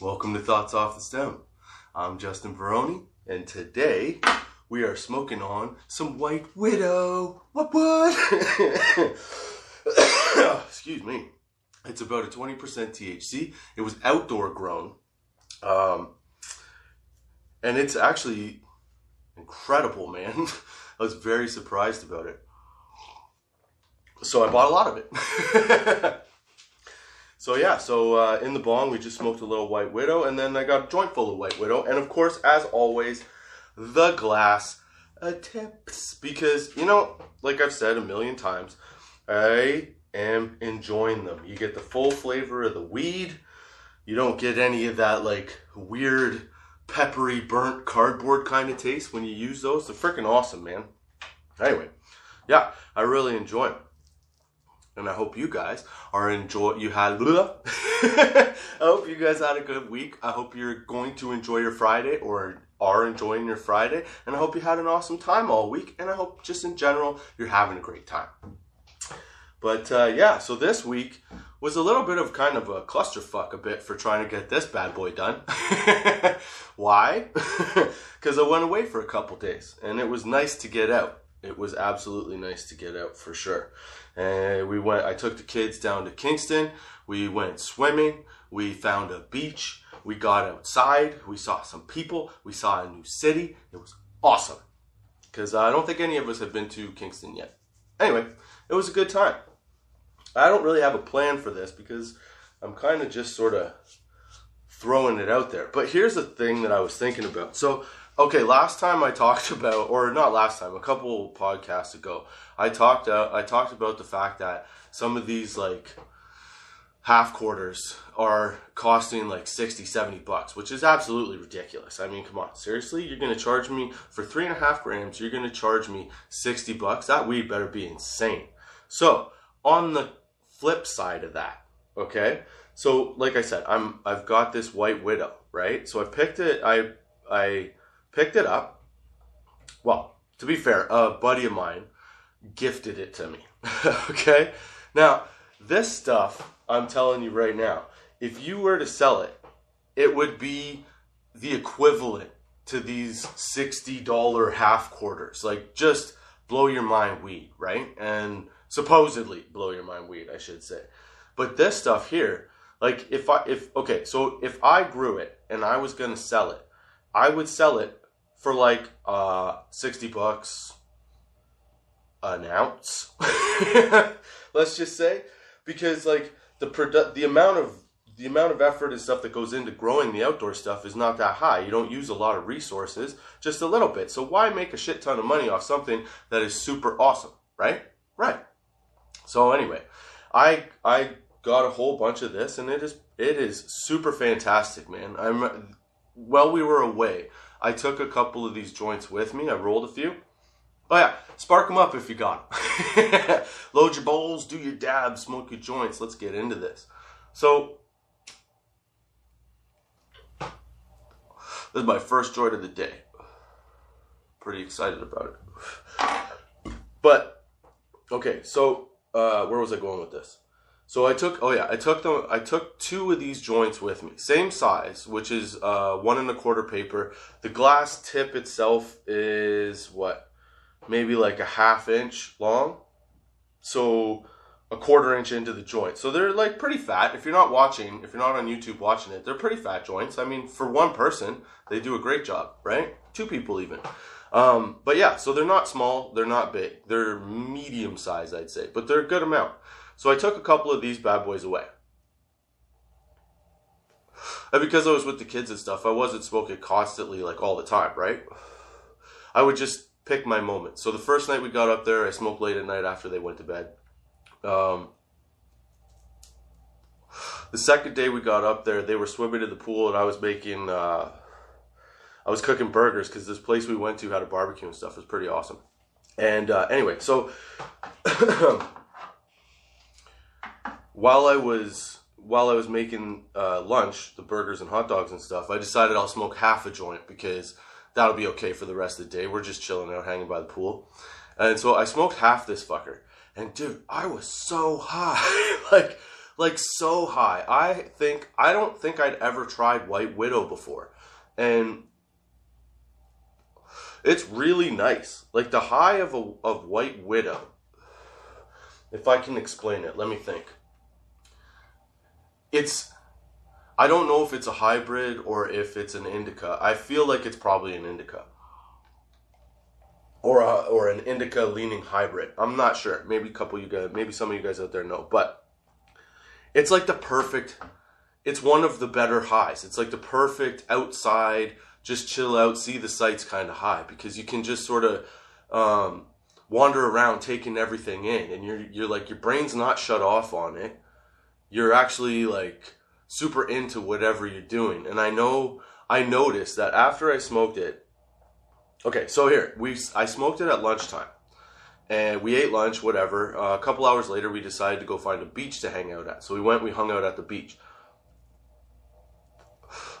Welcome to Thoughts Off the Stem. I'm Justin Veroni, and today we are smoking on some White Widow. What what? Excuse me. It's about a 20% THC. It was outdoor grown. Um, and it's actually incredible, man. I was very surprised about it. So I bought a lot of it. So yeah, so uh, in the bong we just smoked a little White Widow, and then I got a joint full of White Widow, and of course, as always, the glass of tips because you know, like I've said a million times, I am enjoying them. You get the full flavor of the weed. You don't get any of that like weird peppery burnt cardboard kind of taste when you use those. They're freaking awesome, man. Anyway, yeah, I really enjoy them and I hope you guys are enjoy. You had. I hope you guys had a good week. I hope you're going to enjoy your Friday or are enjoying your Friday, and I hope you had an awesome time all week. And I hope just in general you're having a great time. But uh, yeah, so this week was a little bit of kind of a clusterfuck a bit for trying to get this bad boy done. Why? Because I went away for a couple days, and it was nice to get out. It was absolutely nice to get out for sure. And we went. I took the kids down to Kingston. We went swimming. We found a beach. We got outside. We saw some people. We saw a new city. It was awesome. Because I don't think any of us have been to Kingston yet. Anyway, it was a good time. I don't really have a plan for this because I'm kind of just sort of throwing it out there. But here's the thing that I was thinking about. So Okay, last time I talked about, or not last time, a couple podcasts ago, I talked uh, I talked about the fact that some of these like half quarters are costing like 60 70 bucks which is absolutely ridiculous. I mean come on seriously? You're to charge me for three and a half grams you're to charge me 60 bucks? That weed better be insane. So on the flip side of that okay? So like i said i'm i've got this white widow right? So i picked it i i picked it up. Well, to be fair, a buddy of mine gifted it to me. okay? Now, this stuff, I'm telling you right now, if you were to sell it, it would be the equivalent to these $60 half quarters. Like, just blow your mind weed, right? And supposedly blow your mind weed, I should say. But this stuff here, like, if I, if, okay, so if I grew it and I was gonna sell it, I would sell it for like uh, 60 bucks an ounce. Let's just say because like the produ- the amount of the amount of effort and stuff that goes into growing the outdoor stuff is not that high. You don't use a lot of resources, just a little bit. So why make a shit ton of money off something that is super awesome, right? Right. So anyway, I I got a whole bunch of this and it is it is super fantastic, man. I'm while we were away, I took a couple of these joints with me. I rolled a few. Oh yeah, spark them up if you got them. Load your bowls, do your dabs, smoke your joints. Let's get into this. So, this is my first joint of the day. Pretty excited about it. But, okay, so uh, where was I going with this? So I took, oh yeah, I took them. I took two of these joints with me, same size, which is uh, one and a quarter paper. The glass tip itself is what, maybe like a half inch long, so a quarter inch into the joint. So they're like pretty fat. If you're not watching, if you're not on YouTube watching it, they're pretty fat joints. I mean, for one person, they do a great job, right? Two people even. Um, but yeah, so they're not small, they're not big, they're medium size, I'd say, but they're a good amount. So I took a couple of these bad boys away. And because I was with the kids and stuff, I wasn't smoking constantly, like all the time, right? I would just pick my moment. So the first night we got up there, I smoked late at night after they went to bed. Um, the second day we got up there, they were swimming in the pool, and I was making, uh, I was cooking burgers because this place we went to had a barbecue and stuff. It was pretty awesome. And uh, anyway, so while I was while I was making uh, lunch, the burgers and hot dogs and stuff, I decided I'll smoke half a joint because that'll be okay for the rest of the day. We're just chilling out, hanging by the pool, and so I smoked half this fucker. And dude, I was so high, like like so high. I think I don't think I'd ever tried White Widow before, and it's really nice. Like the high of a of White Widow. If I can explain it, let me think. It's I don't know if it's a hybrid or if it's an indica. I feel like it's probably an indica. Or a, or an indica leaning hybrid. I'm not sure. Maybe a couple of you guys, maybe some of you guys out there know, but it's like the perfect it's one of the better highs. It's like the perfect outside, just chill out, see the sights kind of high because you can just sort of um, wander around taking everything in, and you're you're like your brain's not shut off on it. You're actually like super into whatever you're doing. And I know I noticed that after I smoked it. Okay, so here we I smoked it at lunchtime, and we ate lunch. Whatever. Uh, a couple hours later, we decided to go find a beach to hang out at. So we went. We hung out at the beach.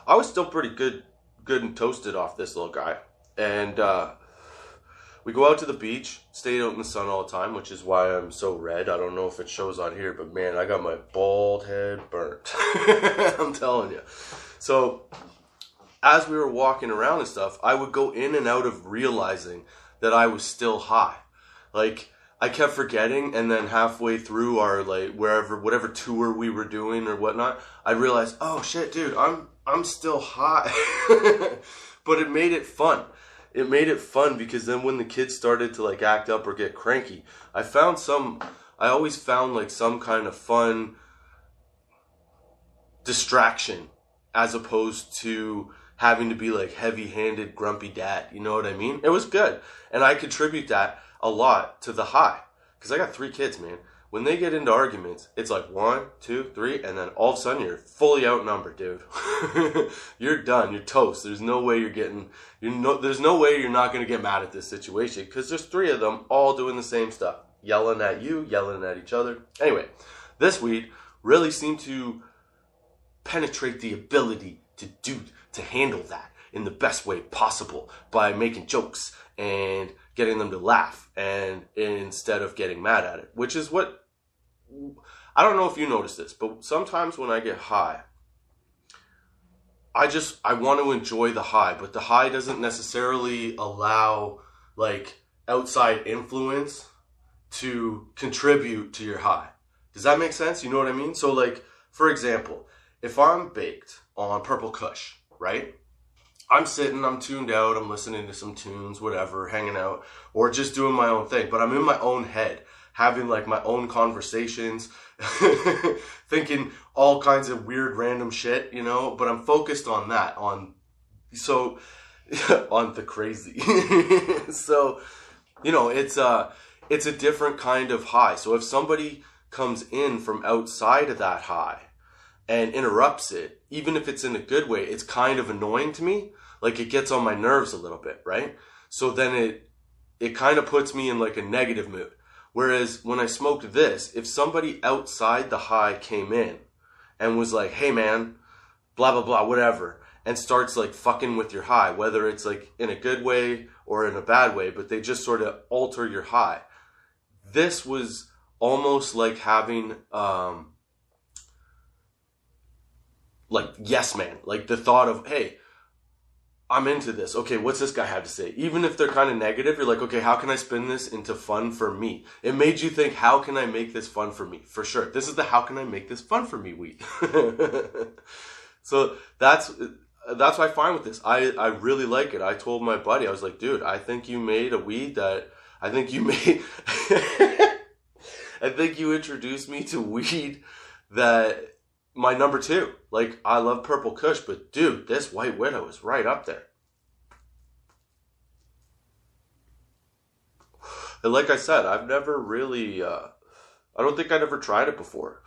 I was still pretty good, good and toasted off this little guy, and uh, we go out to the beach, stay out in the sun all the time, which is why I'm so red. I don't know if it shows on here, but man, I got my bald head burnt. I'm telling you. So, as we were walking around and stuff, I would go in and out of realizing that I was still high. Like, I kept forgetting, and then halfway through our like wherever whatever tour we were doing or whatnot, I realized, oh shit, dude, I'm I'm still high. but it made it fun it made it fun because then when the kids started to like act up or get cranky, I found some. I always found like some kind of fun distraction as opposed to having to be like heavy-handed grumpy dad you know what i mean it was good and i contribute that a lot to the high because i got three kids man when they get into arguments, it's like one, two, three, and then all of a sudden you're fully outnumbered, dude. you're done. You're toast. There's no way you're getting. You no. There's no way you're not gonna get mad at this situation because there's three of them all doing the same stuff, yelling at you, yelling at each other. Anyway, this weed really seemed to penetrate the ability to do to handle that in the best way possible by making jokes and getting them to laugh and instead of getting mad at it, which is what I don't know if you notice this, but sometimes when I get high, I just I want to enjoy the high, but the high doesn't necessarily allow like outside influence to contribute to your high. Does that make sense? You know what I mean? So like for example, if I'm baked on Purple Kush, right? I'm sitting, I'm tuned out, I'm listening to some tunes, whatever, hanging out, or just doing my own thing, but I'm in my own head having like my own conversations, thinking all kinds of weird random shit, you know, but I'm focused on that, on so on the crazy. so, you know, it's uh it's a different kind of high. So if somebody comes in from outside of that high and interrupts it, even if it's in a good way, it's kind of annoying to me. Like it gets on my nerves a little bit, right? So then it it kind of puts me in like a negative mood. Whereas when I smoked this, if somebody outside the high came in and was like, hey man, blah, blah, blah, whatever, and starts like fucking with your high, whether it's like in a good way or in a bad way, but they just sort of alter your high. This was almost like having, um, like yes man, like the thought of, hey, I'm into this. Okay, what's this guy have to say? Even if they're kind of negative, you're like, okay, how can I spin this into fun for me? It made you think, how can I make this fun for me? For sure. This is the how can I make this fun for me week. so that's that's what I find with this. I, I really like it. I told my buddy, I was like, dude, I think you made a weed that I think you made I think you introduced me to weed that my number two. Like, I love Purple Kush, but dude, this White Widow is right up there. And like I said, I've never really, uh, I don't think I'd ever tried it before.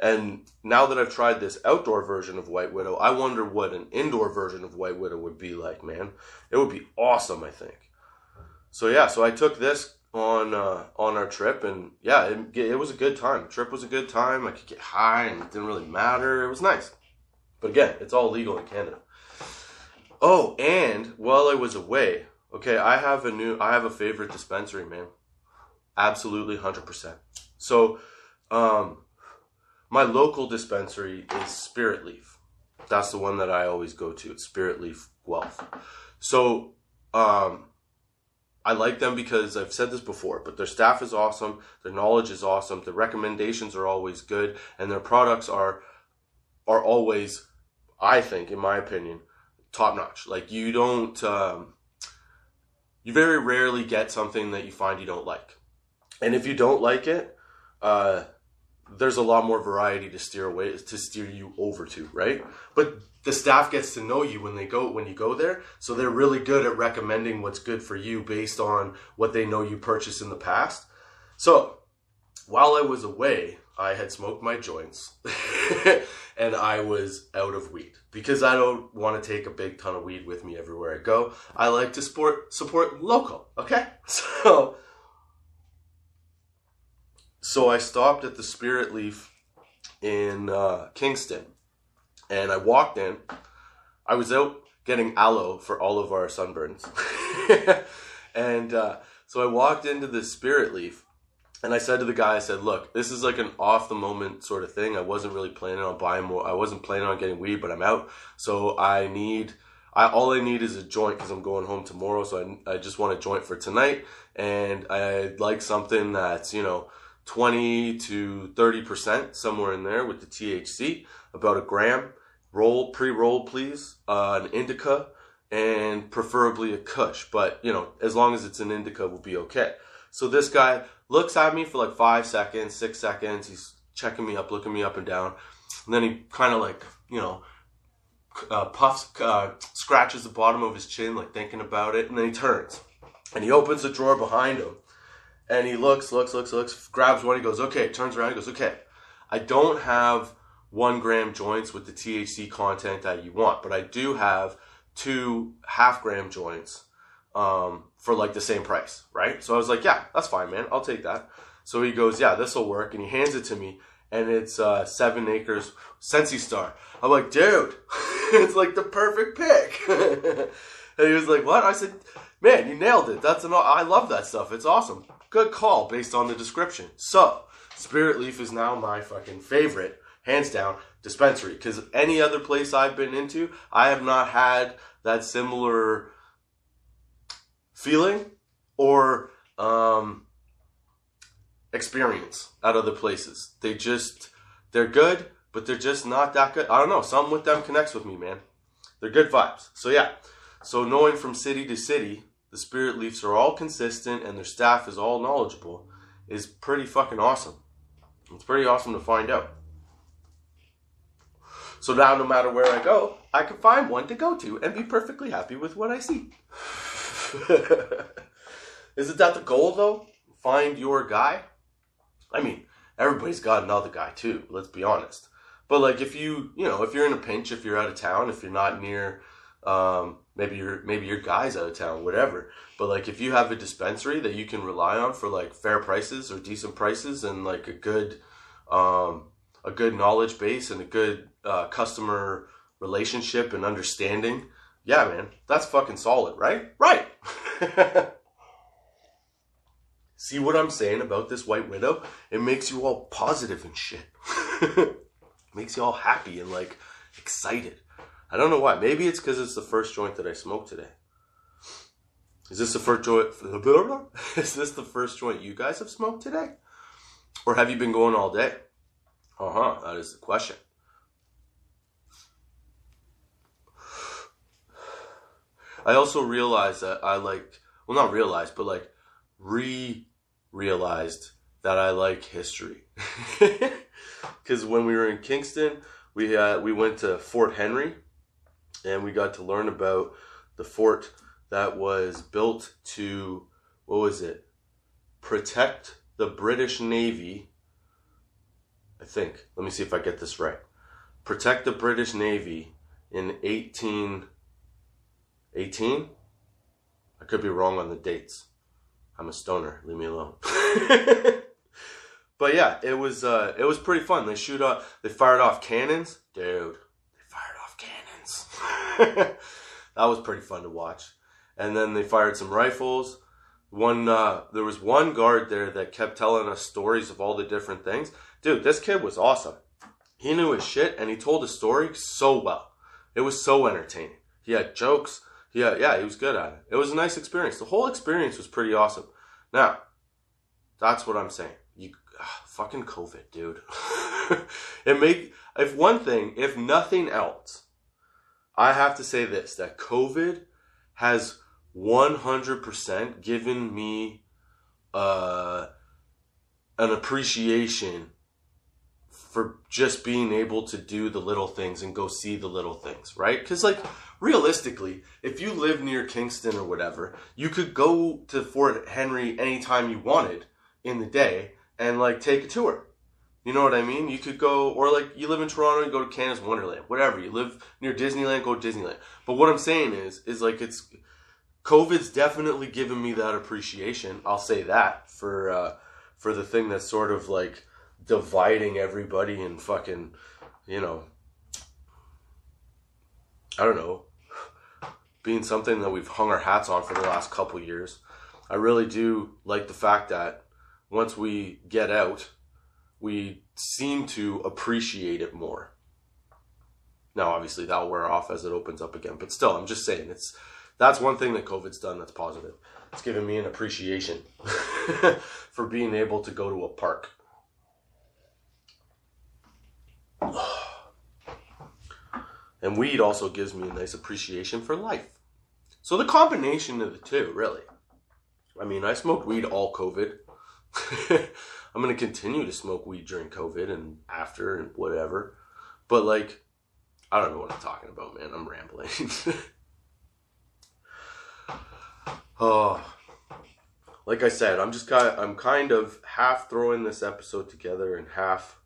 And now that I've tried this outdoor version of White Widow, I wonder what an indoor version of White Widow would be like, man. It would be awesome, I think. So yeah, so I took this on uh, on our trip, and yeah, it, it was a good time. Trip was a good time. I could get high, and it didn't really matter. It was nice. But again, it's all legal in Canada. Oh, and while I was away, okay, I have a new, I have a favorite dispensary, man. Absolutely, hundred percent. So, um, my local dispensary is Spiritleaf. That's the one that I always go to. It's Spiritleaf Guelph. So um, I like them because I've said this before, but their staff is awesome, their knowledge is awesome, their recommendations are always good, and their products are are always, I think, in my opinion, top notch. Like you don't, um, you very rarely get something that you find you don't like, and if you don't like it, uh, there's a lot more variety to steer away to steer you over to, right? But the staff gets to know you when they go when you go there, so they're really good at recommending what's good for you based on what they know you purchased in the past. So, while I was away, I had smoked my joints and I was out of weed because I don't want to take a big ton of weed with me everywhere I go. I like to support support local, okay? So so I stopped at the Spiritleaf in uh, Kingston, and I walked in. I was out getting aloe for all of our sunburns, and uh, so I walked into the Spiritleaf, and I said to the guy, I said, "Look, this is like an off the moment sort of thing. I wasn't really planning on buying more. I wasn't planning on getting weed, but I'm out, so I need." I, all I need is a joint because I'm going home tomorrow, so I, I just want a joint for tonight, and I'd like something that's you know 20 to 30%, somewhere in there with the THC, about a gram. Roll, pre roll, please. Uh, an indica and preferably a kush. But, you know, as long as it's an indica, will be okay. So this guy looks at me for like five seconds, six seconds. He's checking me up, looking me up and down. And then he kind of like, you know, uh, puffs, uh, scratches the bottom of his chin, like thinking about it. And then he turns and he opens the drawer behind him and he looks, looks, looks, looks, grabs one. He goes, okay. Turns around. He goes, okay. I don't have one gram joints with the THC content that you want, but I do have two half gram joints um, for like the same price, right? So I was like, yeah, that's fine, man. I'll take that. So he goes, yeah, this will work, and he hands it to me, and it's uh, seven acres Sensi Star. I'm like, dude, it's like the perfect pick. and he was like, what? I said, man, you nailed it. That's an. I love that stuff. It's awesome. Good call based on the description. So, Spiritleaf is now my fucking favorite, hands down, dispensary. Because any other place I've been into, I have not had that similar feeling or um, experience at other places. They just, they're good, but they're just not that good. I don't know. Something with them connects with me, man. They're good vibes. So, yeah. So, knowing from city to city, the Spiritleafs are all consistent and their staff is all knowledgeable is pretty fucking awesome. It's pretty awesome to find out. So now, no matter where I go, I can find one to go to and be perfectly happy with what I see. Isn't that the goal, though? Find your guy? I mean, everybody's got another guy, too, let's be honest. But, like, if you, you know, if you're in a pinch, if you're out of town, if you're not near um, maybe your maybe your guy's out of town, whatever. But like if you have a dispensary that you can rely on for like fair prices or decent prices and like a good um, a good knowledge base and a good uh, customer relationship and understanding, yeah, man, that's fucking solid, right? Right. See what I'm saying about this White Widow? It makes you all positive and shit. makes you all happy and like excited. I don't know why. Maybe it's because it's the first joint that I smoked today. Is this the first joint? Is this the first joint you guys have smoked today, or have you been going all day? Uh huh. That is the question. I also realized that I like, well, not realized, but like re realized that I like history. Because when we were in Kingston, we uh, we went to Fort Henry, and we got to learn about the fort that was built to what was it? Protect the British Navy. I think. Let me see if I get this right. Protect the British Navy in 1818. I could be wrong on the dates. I'm a stoner. Leave me alone. but yeah, it was uh, it was pretty fun. They shoot off, they fired off cannons, dude. that was pretty fun to watch. And then they fired some rifles. One, uh, there was one guard there that kept telling us stories of all the different things. Dude, this kid was awesome. he knew his shit and he told his story so well. It was so entertaining. He had jokes. Yeah, yeah, he was good at it. It was a nice experience. The whole experience was pretty awesome. Now, that's what I'm saying. You ugh, fucking COVID, dude. it make if one thing, if nothing else, I have to say this that COVID has 100% given me uh, an appreciation for just being able to do the little things and go see the little things, right? Because, like, realistically, if you live near Kingston or whatever, you could go to Fort Henry anytime you wanted in the day and, like, take a tour. You know what I mean? You could go, or like you live in Toronto you go to Canada's Wonderland, whatever. You live near Disneyland, go to Disneyland. But what I'm saying is, is like it's COVID's definitely given me that appreciation. I'll say that for uh, for the thing that's sort of like dividing everybody and fucking, you know, I don't know, being something that we've hung our hats on for the last couple years. I really do like the fact that once we get out, we seem to appreciate it more. Now, obviously, that'll wear off as it opens up again, but still, I'm just saying it's that's one thing that COVID's done that's positive. It's given me an appreciation for being able to go to a park. And weed also gives me a nice appreciation for life. So the combination of the two, really. I mean, I smoked weed all COVID. I'm going to continue to smoke weed during COVID and after and whatever. But like, I don't know what I'm talking about, man. I'm rambling. oh, like I said, I'm just kind. Of, I'm kind of half throwing this episode together and half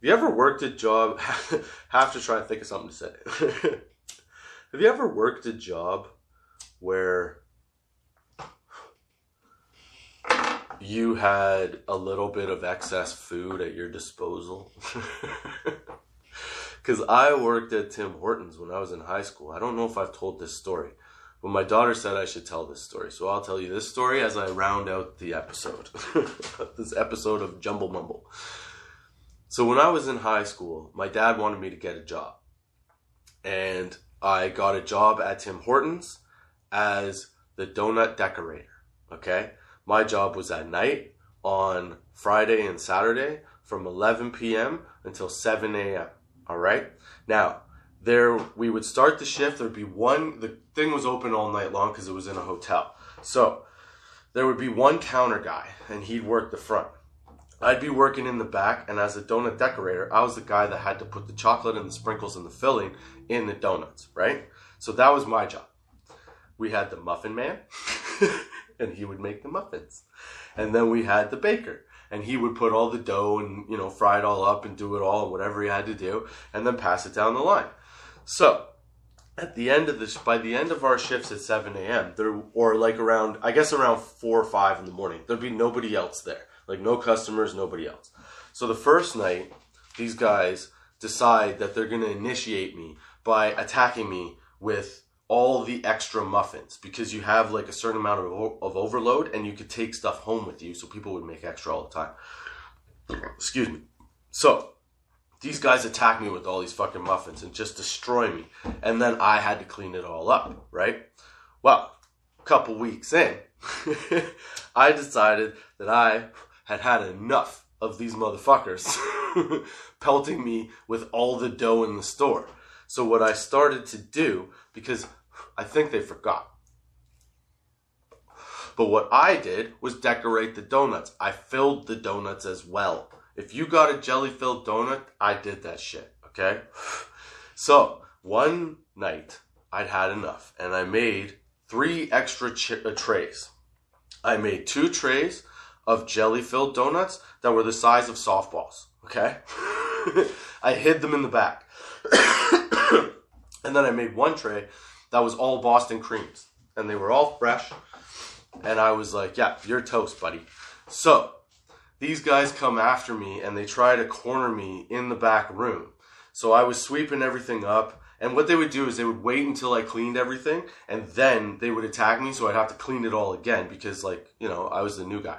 have you ever worked a job? have to try and think of something to say. Have you ever worked a job where you had a little bit of excess food at your disposal? Because I worked at Tim Hortons when I was in high school. I don't know if I've told this story, but my daughter said I should tell this story. So I'll tell you this story as I round out the episode. this episode of Jumble Mumble. So when I was in high school, my dad wanted me to get a job. And I got a job at Tim Hortons as the donut decorator. Okay? My job was at night on Friday and Saturday from 11 p.m. until 7 a.m. All right? Now, there we would start the shift. There'd be one, the thing was open all night long because it was in a hotel. So there would be one counter guy and he'd work the front. I'd be working in the back, and as a donut decorator, I was the guy that had to put the chocolate and the sprinkles and the filling in the donuts, right? So that was my job. We had the muffin man, and he would make the muffins. And then we had the baker, and he would put all the dough and, you know, fry it all up and do it all whatever he had to do, and then pass it down the line. So, at the end of this, by the end of our shifts at 7 a.m., there, or like around, I guess around 4 or 5 in the morning, there'd be nobody else there like no customers, nobody else. So the first night, these guys decide that they're going to initiate me by attacking me with all the extra muffins because you have like a certain amount of, of overload and you could take stuff home with you so people would make extra all the time. Excuse me. So these guys attack me with all these fucking muffins and just destroy me. And then I had to clean it all up, right? Well, a couple weeks in, I decided that I had had enough of these motherfuckers pelting me with all the dough in the store. So what I started to do, because I think they forgot. But what I did was decorate the donuts. I filled the donuts as well. If you got a jelly filled donut, I did that shit, okay? So one night I'd had enough and I made three extra ch- uh, trays. I made two trays of jelly filled donuts that were the size of softballs. Okay? I hid them in the back. and then I made one tray that was all Boston creams. And they were all fresh. And I was like, yeah, you're toast, buddy. So these guys come after me and they try to corner me in the back room. So I was sweeping everything up. And what they would do is they would wait until I cleaned everything and then they would attack me. So I'd have to clean it all again because, like, you know, I was the new guy.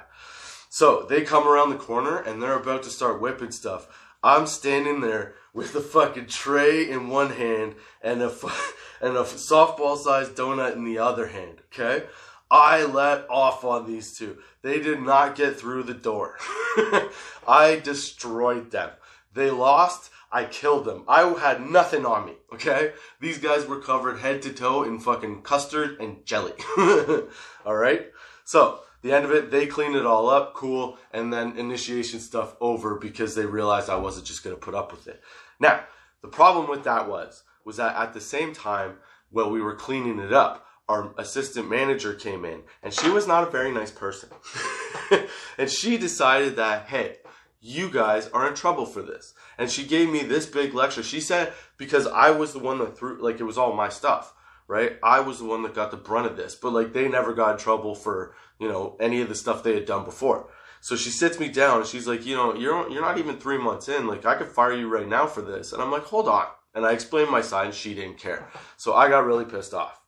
So they come around the corner and they're about to start whipping stuff. I'm standing there with a fucking tray in one hand and a and a softball sized donut in the other hand. Okay, I let off on these two. They did not get through the door. I destroyed them. They lost. I killed them. I had nothing on me, okay? These guys were covered head to toe in fucking custard and jelly. Alright? So, the end of it, they cleaned it all up, cool, and then initiation stuff over because they realized I wasn't just gonna put up with it. Now, the problem with that was, was that at the same time, while we were cleaning it up, our assistant manager came in and she was not a very nice person. and she decided that, hey, you guys are in trouble for this. And she gave me this big lecture. She said, because I was the one that threw, like, it was all my stuff, right? I was the one that got the brunt of this. But, like, they never got in trouble for, you know, any of the stuff they had done before. So she sits me down and she's like, you know, you're, you're not even three months in. Like, I could fire you right now for this. And I'm like, hold on. And I explained my side and she didn't care. So I got really pissed off.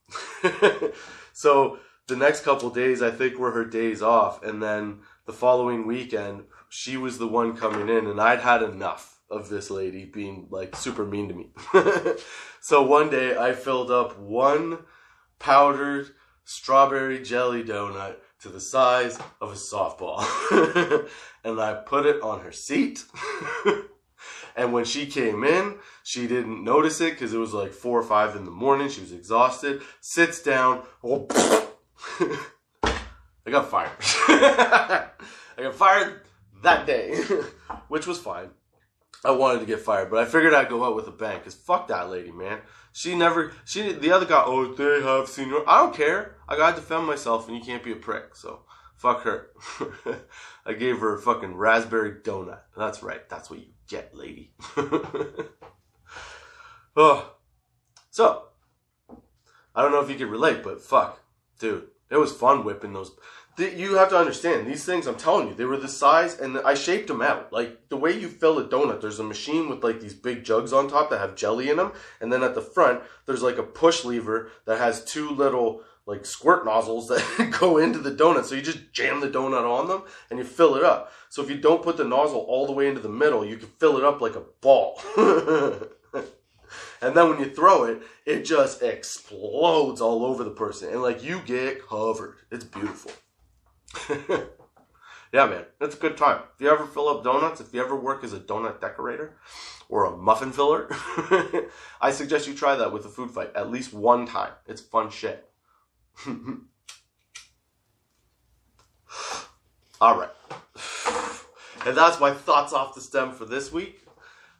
so the next couple days, I think, were her days off. And then the following weekend, she was the one coming in, and I'd had enough of this lady being like super mean to me. so one day, I filled up one powdered strawberry jelly donut to the size of a softball. and I put it on her seat. And when she came in, she didn't notice it because it was like four or five in the morning. She was exhausted. Sits down. I got fired. I got fired that day, which was fine. I wanted to get fired, but I figured I'd go out with a bang because fuck that lady, man. She never, she, the other guy, oh, they have senior. I don't care. I gotta defend myself and you can't be a prick, so fuck her. I gave her a fucking raspberry donut. That's right. That's what you get, lady. oh. So, I don't know if you can relate, but fuck. Dude, it was fun whipping those. You have to understand, these things, I'm telling you, they were the size, and I shaped them out. Like, the way you fill a donut, there's a machine with, like, these big jugs on top that have jelly in them, and then at the front, there's, like, a push lever that has two little like squirt nozzles that go into the donut. So you just jam the donut on them and you fill it up. So if you don't put the nozzle all the way into the middle, you can fill it up like a ball. and then when you throw it, it just explodes all over the person. And like you get covered. It's beautiful. yeah, man, it's a good time. If you ever fill up donuts, if you ever work as a donut decorator or a muffin filler, I suggest you try that with a food fight at least one time. It's fun shit. All right. And that's my thoughts off the stem for this week.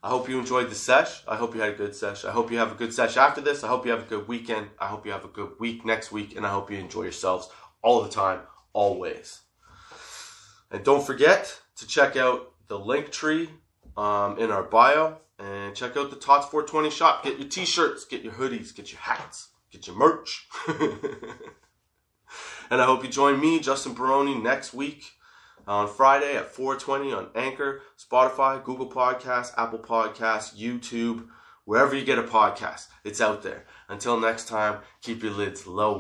I hope you enjoyed the sesh. I hope you had a good sesh. I hope you have a good sesh after this. I hope you have a good weekend. I hope you have a good week next week. And I hope you enjoy yourselves all the time, always. And don't forget to check out the Linktree um, in our bio and check out the Tots 420 shop. Get your t shirts, get your hoodies, get your hats get your merch. and I hope you join me, Justin Baroni, next week Uh, on Friday at 4:20 on Anchor, Spotify, Google Podcasts, Apple Podcasts, YouTube, wherever you get a podcast. It's out there. Until next time, keep your lids low.